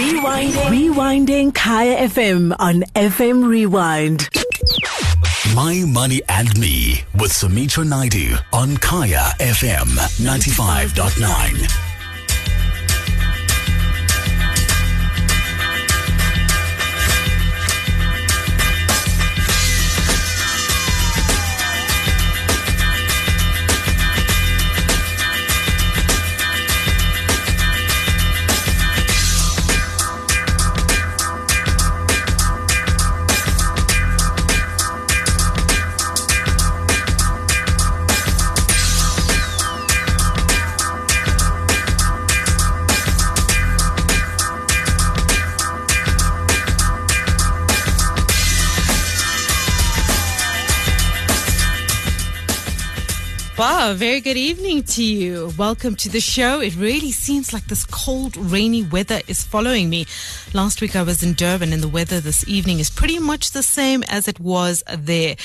Rewinding. Rewinding Kaya FM on FM Rewind. My Money and Me with Sumitra Naidu on Kaya FM 95.9. Wow, very good evening to you. Welcome to the show. It really seems like this cold, rainy weather is following me. Last week I was in Durban and the weather this evening is pretty much the same as it was there.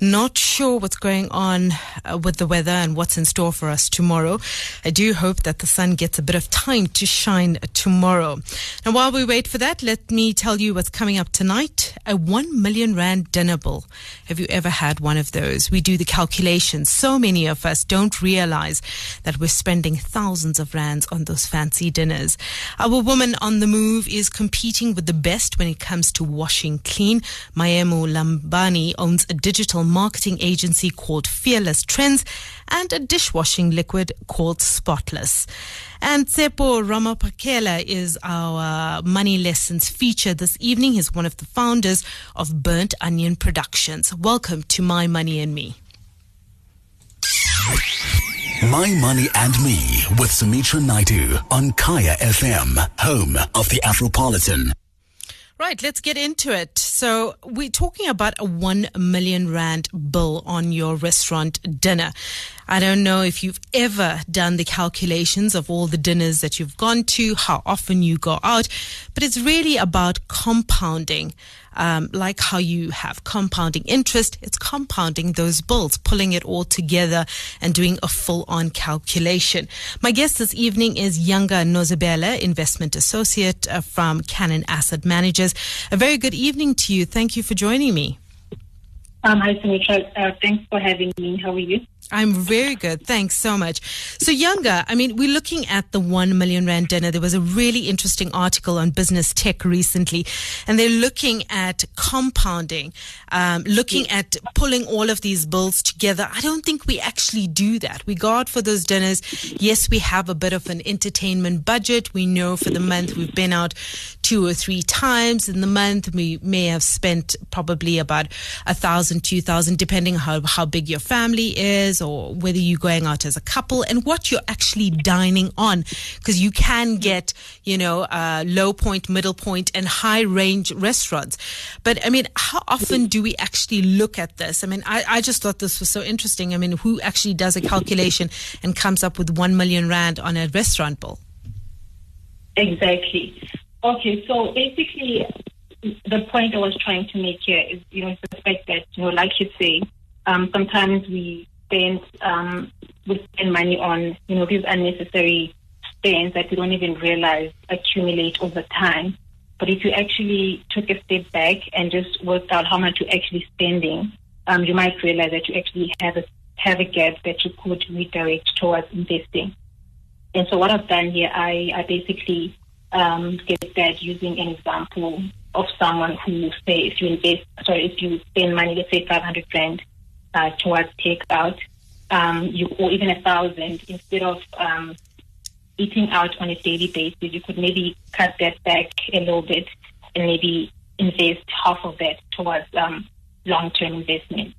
Not sure what's going on uh, with the weather and what's in store for us tomorrow. I do hope that the sun gets a bit of time to shine tomorrow. Now, while we wait for that, let me tell you what's coming up tonight. A one million rand dinner bill. Have you ever had one of those? We do the calculations. So many of us don't realize that we're spending thousands of rands on those fancy dinners. Our woman on the move is competing with the best when it comes to washing clean. Mayemu Lambani owns a digital marketing agency called Fearless Trends and a dishwashing liquid called Spotless. And Tsepo Ramapakela is our money lessons feature this evening. He's one of the founders of Burnt Onion Productions. Welcome to My Money and Me. My Money and Me with Sumitra Naidu on Kaya FM, home of the Afropolitan. Right, let's get into it. So, we're talking about a 1 million rand bill on your restaurant dinner. I don't know if you've ever done the calculations of all the dinners that you've gone to, how often you go out, but it's really about compounding. Um, like how you have compounding interest, it's compounding those bills, pulling it all together and doing a full on calculation. My guest this evening is Yanga Nozabela, investment associate uh, from Cannon Asset Managers. A very good evening to you. Thank you for joining me. Um, hi, Sumitra. Uh, thanks for having me. How are you? I'm very good. Thanks so much. So, Yanga, I mean, we're looking at the 1 million Rand dinner. There was a really interesting article on Business Tech recently, and they're looking at compounding, um, looking at pulling all of these bills together. I don't think we actually do that. We go out for those dinners. Yes, we have a bit of an entertainment budget. We know for the month we've been out two or three times in the month. We may have spent probably about a thousand, two thousand, depending how, how big your family is or whether you're going out as a couple and what you're actually dining on. Because you can get, you know, uh, low point, middle point and high range restaurants. But I mean, how often do we actually look at this? I mean, I, I just thought this was so interesting. I mean, who actually does a calculation and comes up with one million rand on a restaurant bill? Exactly. Okay, so basically, the point I was trying to make here is, you know, fact that, you know, like you say, um, sometimes we spend um, we spend money on, you know, these unnecessary spends that we don't even realize accumulate over time. But if you actually took a step back and just worked out how much you're actually spending, um, you might realize that you actually have a have a gap that you could redirect towards investing. And so what I've done here, I, I basically um, get that using an example of someone who say if you invest, sorry, if you spend money, let's say 500 uh, towards takeout, um, you or even a thousand instead of um, eating out on a daily basis, you could maybe cut that back a little bit and maybe invest half of that towards um, long-term investment.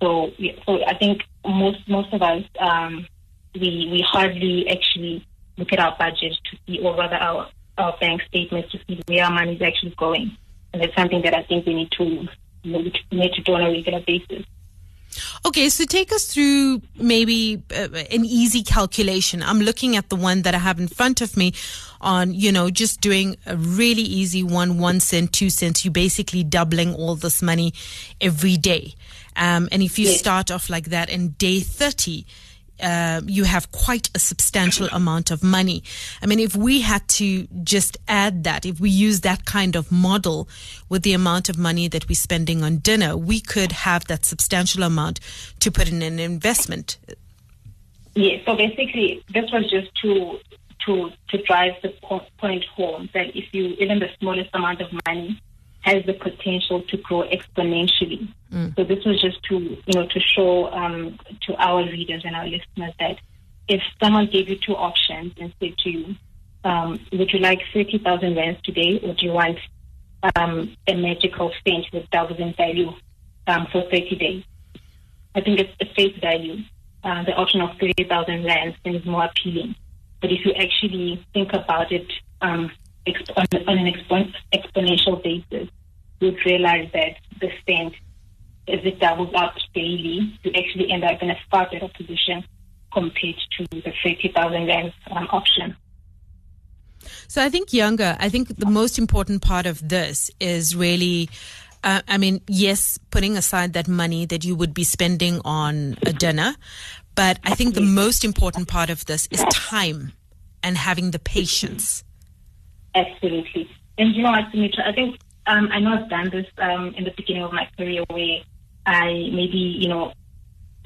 So, so I think most most of us um, we we hardly actually look at our budget to see, or rather our our bank statements to see where our money is actually going, and that's something that I think we need to we need to do on a regular basis. Okay, so take us through maybe uh, an easy calculation. I'm looking at the one that I have in front of me on, you know, just doing a really easy one, one cent, two cents. You're basically doubling all this money every day. Um, and if you Yes. start off like that in day 30, uh, you have quite a substantial amount of money. I mean, if we had to just add that, if we use that kind of model with the amount of money that we're spending on dinner, we could have that substantial amount to put in an investment. Yes. So basically, this was just to to to drive the point home that if you even the smallest amount of money has the potential to grow exponentially. Mm. So this was just to you know to show um, to our readers and our listeners that if someone gave you two options and said to you, um, would you like thirty thousand rands today, or do you want um, a magical cent that doubles in value um, for thirty days? I think it's a face value. Uh, the option of thirty thousand rands seems more appealing. But if you actually think about it um, on, on an expo- exponential basis, you'd realize that the spend, as it doubles up daily, you actually end up in a far better position compared to the 30,000 rand um, option. So I think Yanga, I think the most important part of this is really, uh, I mean, yes, putting aside that money that you would be spending on a dinner, but I think the most important part of this is time and having the patience. Absolutely. And you know what, Sumitra, I think um, I know I've done this um, in the beginning of my career where I maybe, you know,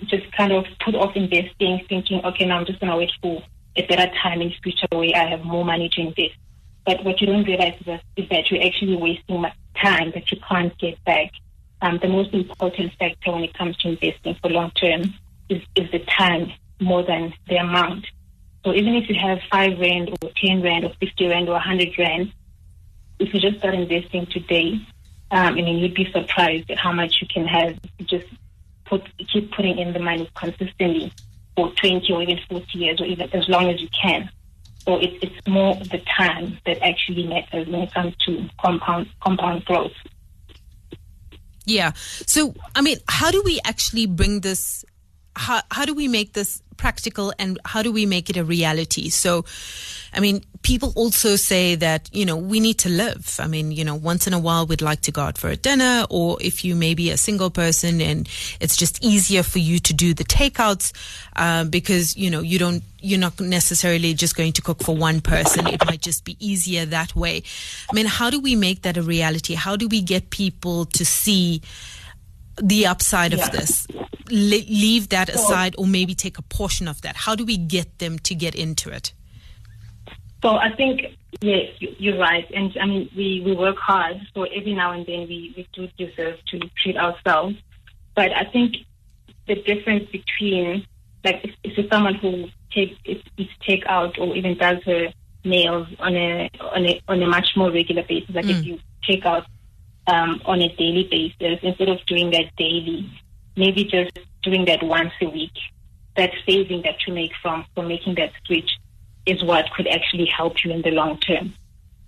just kind of put off investing, thinking, okay, now I'm just going to wait for a better time in future where I have more money to invest. But what you don't realize is that, you're actually wasting time that you can't get back. Um, the most important factor when it comes to investing for long term is, is the time more than the amount. So even if you have five rand or ten rand or fifty rand or hundred rand, if you just start investing today, um, I mean, you'd be surprised at how much you can have. You just put keep putting in the money consistently for twenty or even forty years, or even as long as you can. So it's it's more the time that actually matters when it comes to compound compound growth. Yeah. So I mean, how do we actually bring this? How how do we make this practical and how do we make it a reality? So, I mean, people also say that, you know, we need to live. I mean, you know, once in a while we'd like to go out for a dinner, or if you may be a single person and it's just easier for you to do the takeouts uh, because, you know, you don't, you're not necessarily just going to cook for one person. It might just be easier that way. I mean, how do we make that a reality? How do we get people to see the upside yeah. of this? leave that aside or maybe take a portion of that? How do we get them to get into it? So I think, yes, you're right. And I mean, we, we work hard. So every now and then we, we do deserve to treat ourselves. But I think the difference between, like, if, if it's someone who takes, eats takeout or even does her nails on a, on a, on a much more regular basis, like mm. if you take out um, on a daily basis, instead of doing that daily, maybe just doing that once a week, that saving that you make from, from making that switch is what could actually help you in the long term.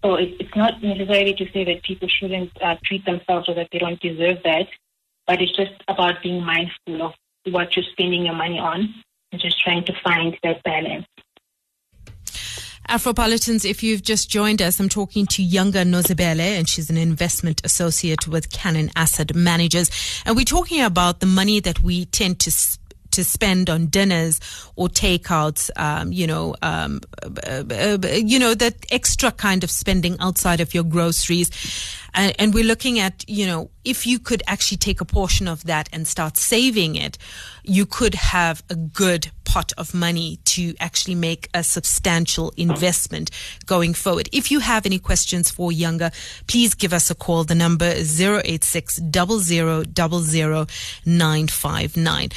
So it, it's not necessarily to say that people shouldn't uh, treat themselves or that they don't deserve that, but it's just about being mindful of what you're spending your money on and just trying to find that balance. Afropolitans, if you've just joined us, I'm talking to Yanga Nozibele, and she's an investment associate with Cannon Asset Managers. And we're talking about the money that we tend to to spend on dinners or takeouts, um, you know, um, uh, you know, that extra kind of spending outside of your groceries. And, and, we're looking at, you know, if you could actually take a portion of that and start saving it, you could have a good pot of money to actually make a substantial investment going forward. If you have any questions for Yanga, please give us a call. The number is 086 959.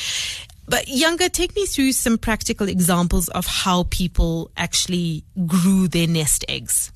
But Yanga, take me through some practical examples of how people actually grew their nest eggs.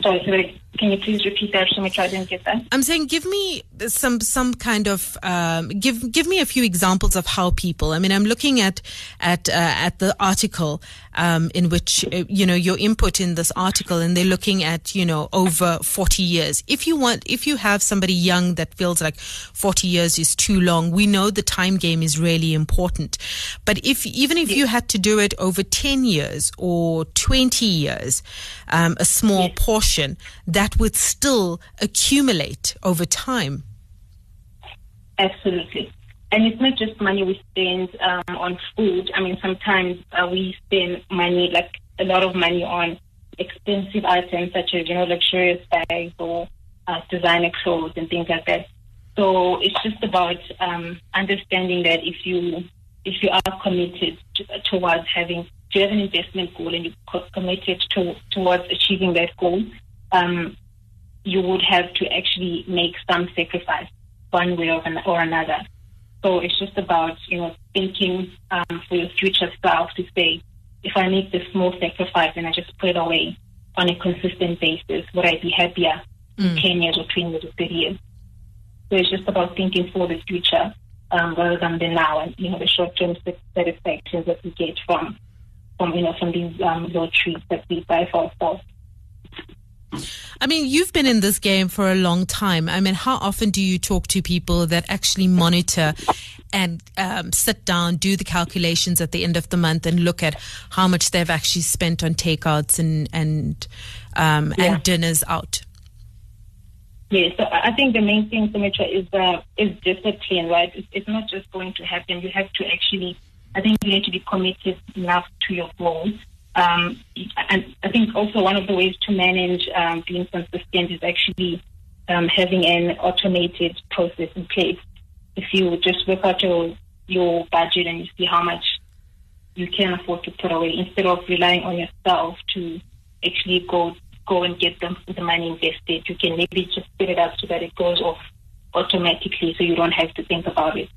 Sorry. Can you please repeat that for me? I didn't get that. I'm saying, give me some some kind of um, give give me a few examples of how people. I mean, I'm looking at at uh, at the article um, in which uh, you know your input in this article, and they're looking at you know over 40 years. If you want, if you have somebody young that feels like 40 years is too long, we know the time game is really important. But if even if yes. you had to do it over 10 years or 20 years, um, a small yes. portion that that would still accumulate over time. Absolutely. and it's not just money we spend um, on food. I mean, sometimes uh, we spend money, like a lot of money, on expensive items such as you know luxurious bags or uh, designer clothes and things like that. So it's just about um, understanding that if you if you are committed to, towards having if you have an investment goal and you're committed to, towards achieving that goal, um, you would have to actually make some sacrifice one way or, an, or another. So it's just about you know thinking um, for your future self to say, if I make this small sacrifice and I just put it away on a consistent basis, would I be happier in 10 years or 20 years or 30 years? So it's just about thinking for the future um, rather than the now and you know the short-term satisfactions that we get from from you know from these um, low treats that we buy for ourselves. I mean, you've been in this game for a long time. I mean, how often do you talk to people that actually monitor and um, sit down, do the calculations at the end of the month, and look at how much they've actually spent on takeouts and and um, Yeah. and dinners out? Yeah, so I I think the main thing, Sumitra, is uh, is discipline, right? It's, it's not just going to happen. You have to actually, I think you need to be committed enough to your goals. Um, and I think also one of the ways to manage um, being consistent is actually um, having an automated process in place. If you just work out your your budget and you see how much you can afford to put away, instead of relying on yourself to actually go go and get the, the money invested, you can maybe just set it up so that it goes off automatically, so you don't have to think about it.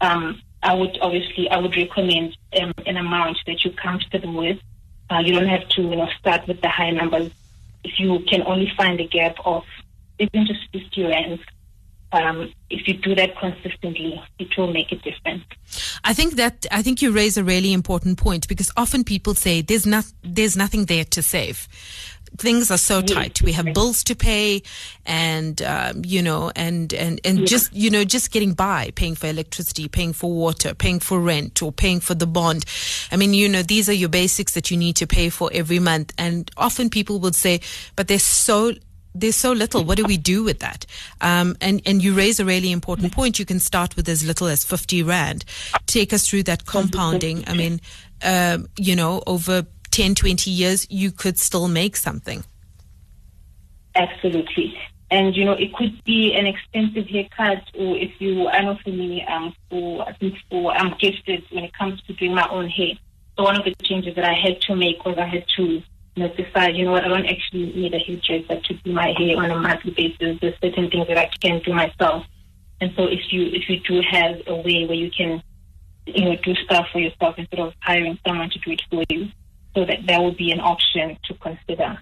Um, I would obviously I would recommend um, an amount that you're comfortable with. Uh, you don't have to you know start with the high numbers. If you can only find a gap of even just 50 rands, um, if you do that consistently, it will make a difference. I think that I think you raise a really important point because often people say there's not there's nothing there to save. Things are so tight. We have bills to pay, and um, you know, and and and just you know, just getting by, paying for electricity, paying for water, paying for rent, or paying for the bond. I mean, you know, these are your basics that you need to pay for every month. And often people would say, but there's so there's so little. What do we do with that? Um, and and you raise a really important point. You can start with as little as fifty rand. Take us through that compounding. I mean, um, you know, over 10, 20 years, you could still make something. Absolutely. And you know, it could be an expensive haircut, or if you, I know for me, um, for I think for I'm gifted when it comes to doing my own hair. So one of the changes that I had to make was I had to you know, decide, you know what, I don't actually need a hairdresser to do my hair on a monthly basis. There's certain things that I can do myself. And so if you if you do have a way where you can, you know, do stuff for yourself instead of hiring someone to do it for you, so that that would be an option to consider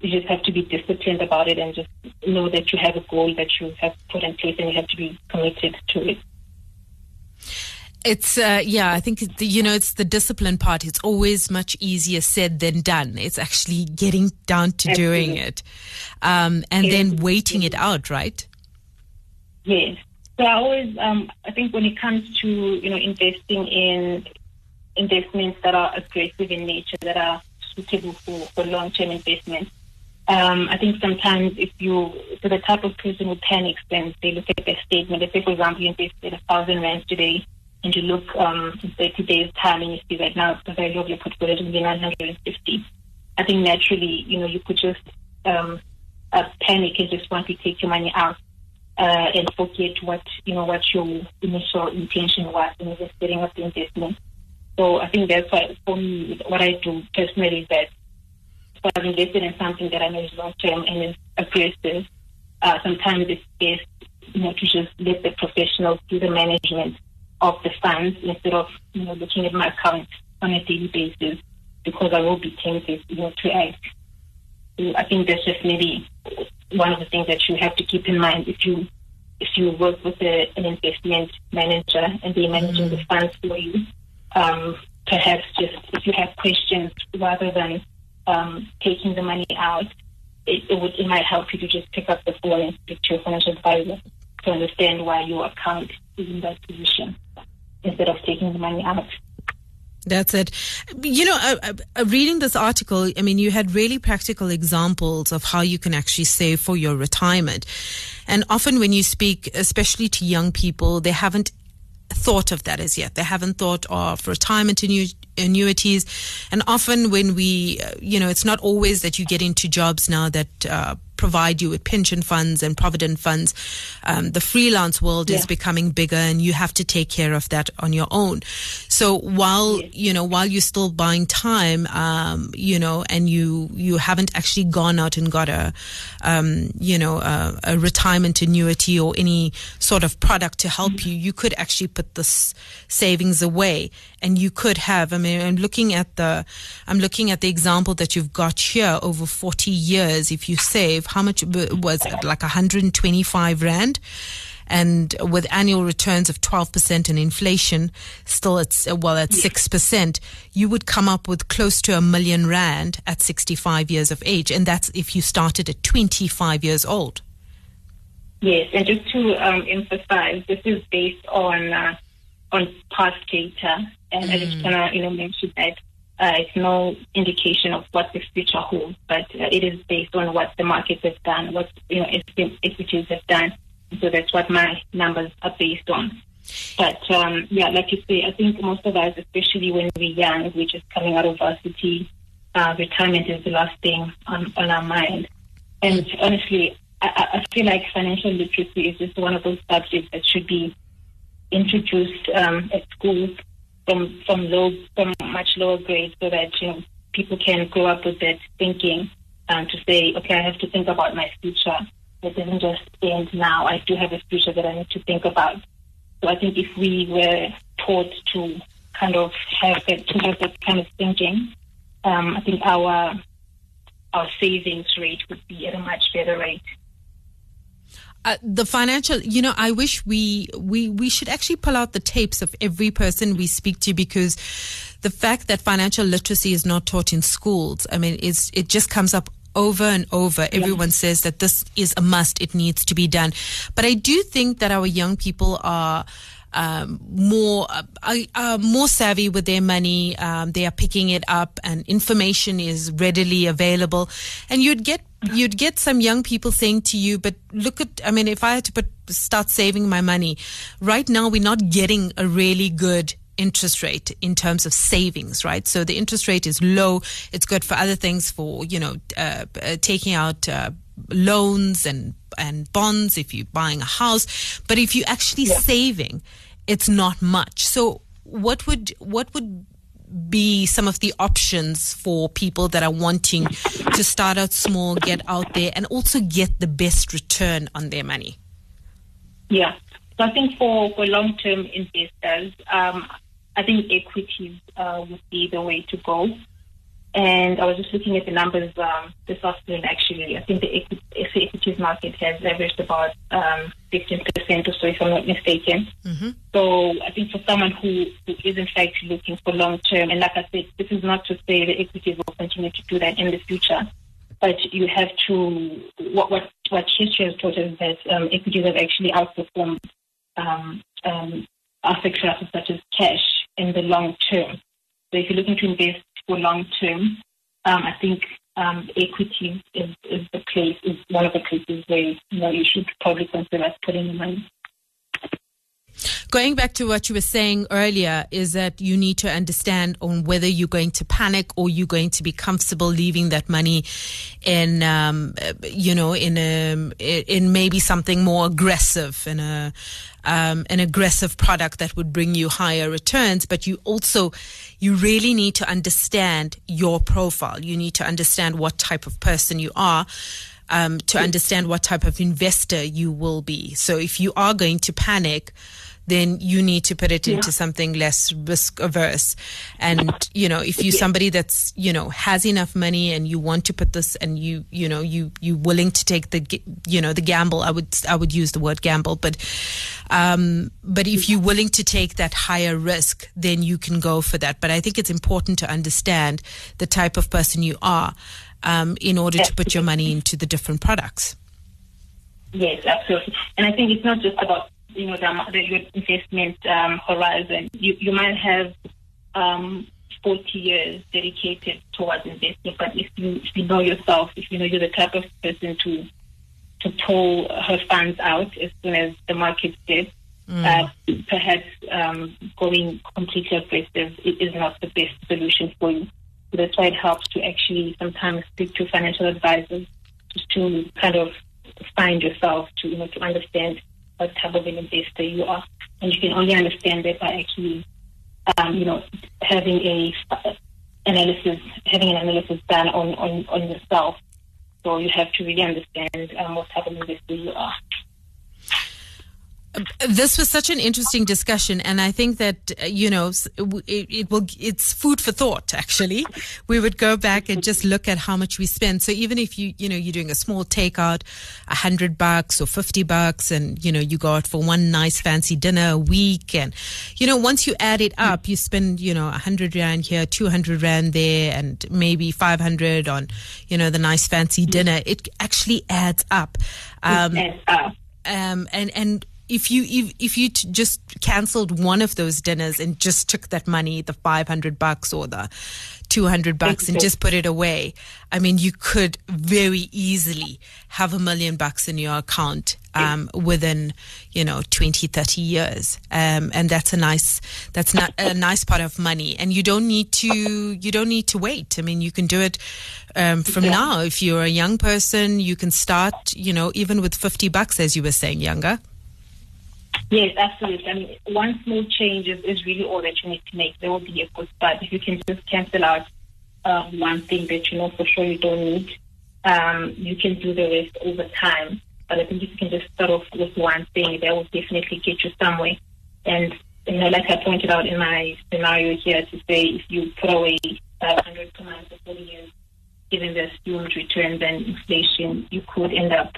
you just have to be disciplined about it and just know that you have a goal that you have put in place and you have to be committed to it. It's uh, yeah, I think the, you know it's the discipline part. It's always much easier said than done. It's actually getting down to doing it, um, and then waiting it out, right? Yes. So I always, um, I think when it comes to you know investing in investments that are aggressive in nature, that are suitable for, for long-term investments. um, I think sometimes if you, so the type of person who panics when they look at their statement, say for example you invested a thousand rands today, and you look um, in 30 days time and you see that now the value of your portfolio is only 950. I think naturally, you know, you could just um, uh, panic and just want to take your money out uh, and forget what you know what your initial intention was you were setting up the investment. So I think that's why for me, what I do personally is that if I've invested in something that I know is long term and is aggressive, uh, sometimes it's best you know to just let the professionals do the management of the funds instead of you know looking at my account on a daily basis because I will be tempted you know to act. So I think that's just maybe one of the things that you have to keep in mind if you if you work with a, an investment manager and they're managing the funds for you. Um, perhaps just if you have questions rather than um, taking the money out, it, it would it might help you to just pick up the phone and speak to your financial advisor to understand why your account is in that position instead of taking the money out. That's it. You know, uh, uh, uh, reading this article, I mean, you had really practical examples of how you can actually save for your retirement. And often when you speak, especially to young people, they haven't thought of that as yet. They haven't thought of retirement annuities. And often when we, uh, you know, it's not always that you get into jobs now that uh, provide you with pension funds and provident funds. Um, the freelance world Yeah. is becoming bigger and you have to take care of that on your own. So while, Yes. you know, while you're still buying time, um, you know, and you, you haven't actually gone out and got a, um, you know, a, a retirement annuity or any sort of product to help you, you could actually put this savings away and you could have, I mean, I'm looking at the, I'm looking at the example that you've got here over 40 years. If you save, how much was it? Like 125 Rand? and with annual returns of 12% and inflation still it's uh, well at 6% you would come up with close to a million rand at 65 years of age and that's if you started at 25 years old Yes, and just to um, emphasize, this is based on uh, on past data, and I just want to you know mention that uh, it's no indication of what the future holds, but uh, it is based on what the markets have done, what you know equi- equities have done. So that's what my numbers are based on. But um, yeah, like you say, I think most of us, especially when we're young, we're just coming out of varsity. Uh, retirement is the last thing on, on our mind. And honestly, I, I I feel like financial literacy is just one of those subjects that should be introduced um, at schools from from low from much lower grades, so that you know people can grow up with that thinking um, to say, okay, I have to think about my future. It doesn't just end now. I do have a future that I need to think about. So I think if we were taught to kind of have that to have that kind of thinking, um, I think our our savings rate would be at a much better rate. Uh, the financial you know i wish we we we should actually pull out the tapes of every person we speak to because the fact that financial literacy is not taught in schools i mean it's it just comes up over and over everyone says that this is a must it needs to be done but i do think that our young people are um, more uh, are, are more savvy with their money. Um, they are picking it up, and information is readily available. And you'd get you'd get some young people saying to you, "But look at, I mean, if I had to put start saving my money right now, we're not getting a really good." interest rate in terms of savings, right? So the interest rate is low. It's good for other things, for you know, uh, uh, taking out uh, loans and and bonds if you're buying a house. But if you're actually saving, it's not much. So what would what would be some of the options for people that are wanting to start out small, get out there, and also get the best return on their money? Yeah. So I think for, for long term investors, um, I think equities uh, would be the way to go. And I was just looking at the numbers um, this afternoon, actually. I think the equi- equities market has averaged about um, 15% or so, if I'm not mistaken. So I think for someone who, who is in fact looking for long term, and like I said, this is not to say the equities will continue to do that in the future, but you have to, what, what, what history has taught us is that um, equities have actually outperformed um, um, asset classes such as cash in the long term. So if you're looking to invest for long term, um, I think um, equity is, is the place, is one of the places where you know you should probably consider putting your money. Going back to what you were saying earlier, is that you need to understand on whether you're going to panic or you're going to be comfortable leaving that money in, um, you know, in a, in maybe something more aggressive, in a, um, an aggressive product that would bring you higher returns. But you also, you really need to understand your profile. You need to understand what type of person you are um, to understand what type of investor you will be. So if you are going to panic, then you need to put it into something less risk averse. And, you know, if you're somebody that's, you know, has enough money and you want to put this and you, you know, you, you willing to take the, you know, the gamble, I would, I would use the word gamble, but, um, but if you're willing to take that higher risk, then you can go for that. But I think it's important to understand the type of person you are, um, in order to put your money into the different products. Yes, absolutely. And I think it's not just about you know the, the your investment um, horizon. You you might have um, forty years dedicated towards investing, but if you if you know yourself, if you know you're the type of person to to pull her funds out as soon as the market dips, uh, perhaps um, going completely aggressive is not the best solution for you. So that's why it helps to actually sometimes speak to financial advisors just to kind of find yourself, to you know, to understand what type of an investor you are, and you can only understand that by actually, um, you know, having a analysis, having an analysis done on on, on yourself. So you have to really understand um, what type of investor you are this was such an interesting discussion, and I think that you know it, it, will. It's food for thought. Actually, we would go back and just look at how much we spend. So even if you you know you're doing a small takeout, a hundred bucks or fifty bucks, and you know you go out for one nice fancy dinner a week, and you know once you add it up, you spend you know a hundred rand here, two hundred rand there, and maybe five hundred on you know the nice fancy dinner. It actually adds up. Um, it adds up. Um, and and if you if, if you t- just cancelled one of those dinners and just took that money the 500 bucks or the 200 bucks and just put it away i mean you could very easily have a million bucks in your account um, within you know 20 30 years. Um, and that's a nice that's not a nice part of money. And you don't need to you don't need to wait. I mean you can do it um, from yeah. now. If you're a young person you can start you know even with 50 bucks as you were saying Yanga Yes, absolutely. I mean, one small change is, is really all that you need to make. There will be a good but If you can just cancel out um, one thing that you know for sure you don't need, um, you can do the rest over time. But I think if you can just start off with one thing, that will definitely get you somewhere. And, you know, like I pointed out in my scenario here to say if you put away 500 per month for 40 years, given the assumed returns and inflation, you could end up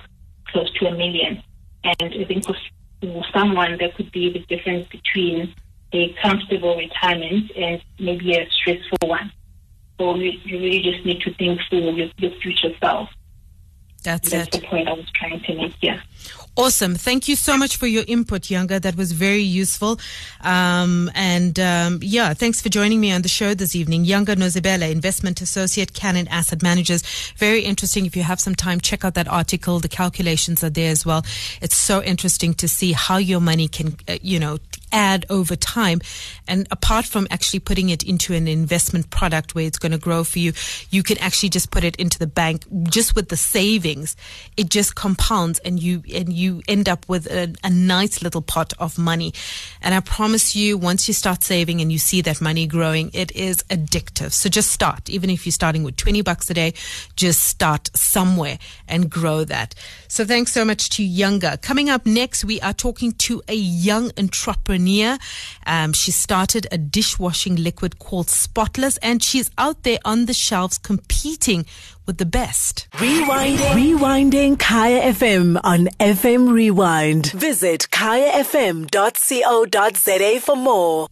close to a million. And I think for to someone that could be the difference between a comfortable retirement and maybe a stressful one. So you, you really just need to think through your, your future self. That's, That's it. the point I was trying to make. Yeah. Awesome. Thank you so much for your input, Yanga. That was very useful. Um, and um, yeah, thanks for joining me on the show this evening. Yanga Nozibele, Investment Associate, Cannon Asset Managers. Very interesting. If you have some time, check out that article. The calculations are there as well. It's so interesting to see how your money can, uh, you know, add over time. And apart from actually putting it into an investment product where it's going to grow for you, you can actually just put it into the bank just with the savings. It just compounds and you, and you end up with a, a nice little pot of money. And I promise you, once you start saving and you see that money growing, it is addictive. So just start. Even if you're starting with 20 bucks a day, just start somewhere and grow that. So thanks so much to Yanga. Coming up next, we are talking to a young entrepreneur entrepreneur. Um, she started a dishwashing liquid called Spotless, and she's out there on the shelves competing with the best. Rewinding, Rewinding Kaya FM on FM Rewind. Visit kayafm.co.za for more.